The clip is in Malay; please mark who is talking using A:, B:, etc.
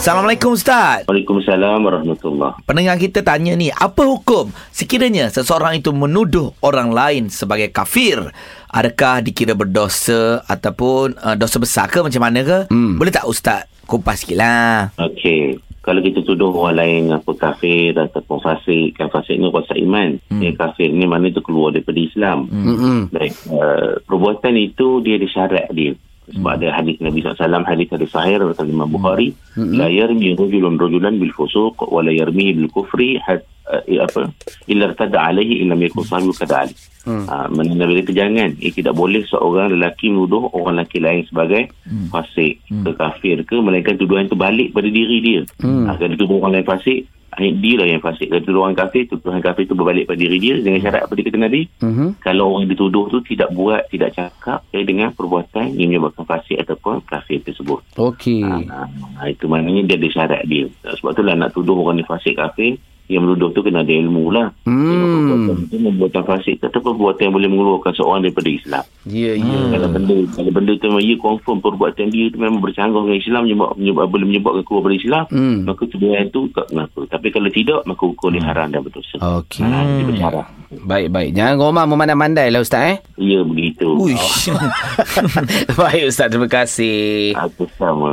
A: Assalamualaikum Ustaz.
B: Waalaikumsalam warahmatullahi
A: Pendengar kita tanya ni, apa hukum sekiranya seseorang itu menuduh orang lain sebagai kafir? Adakah dikira berdosa ataupun uh, dosa besar ke macam mana ke? Hmm. Boleh tak Ustaz kupas sikit lah.
B: Okey. Kalau kita tuduh orang lain apa kafir ataupun fasik, kan fasik ni kuasa iman. Hmm. Dia kafir ni mana tu keluar daripada Islam.
C: Hmm.
B: Baik. Uh, perbuatan itu dia ada syarat dia. Sebab ada hadis Nabi SAW, hadis hadis sahih dalam Imam Bukhari. La yarmi rajulun rajulan bil fusuq wa la yarmihi bil kufri hat, uh, apa illa irtada alaihi illa yakun sahibu kada ali. Hmm. Nabi kata jangan eh, tidak boleh seorang lelaki menuduh orang lelaki lain sebagai hmm. fasik hmm. ke kafir ke melainkan tuduhan itu balik pada diri dia. Hmm. Uh, kalau dituduh orang lain fasik dia lah yang fasik. Kalau tuduh orang kafir, tuduhan kafir itu berbalik pada diri dia dengan syarat apa dia kata Nabi.
C: Mhm.
B: Kalau orang dituduh tu tidak buat, tidak cakap eh, dengan perbuatan yang menyebabkan fasik ataupun kafir tersebut.
C: Okey.
B: Ha, itu maknanya dia ada syarat dia. Sebab itulah nak tuduh orang ni fasik kafir, yang menuduh tu kena ada ilmu lah.
C: Hmm.
B: Perbuatan itu membuatkan fasik atau perbuatan yang boleh mengeluarkan seorang daripada Islam.
C: Ya, ya.
B: Kalau benda kalau benda tu memang ia confirm perbuatan dia tu memang bercanggah dengan Islam menyebab, menyebab boleh menyebabkan keluar dari Islam
C: Hmm.
B: maka tuduhan itu tak kenapa tapi kalau tidak maka hukum dia haram dan berdosa
C: Okey.
B: ha, dia bersyarah
C: Baik, baik. Jangan gomah memandai-mandai lah Ustaz eh.
B: ya begitu
A: Uish.
C: baik Ustaz, terima kasih.
B: aku sama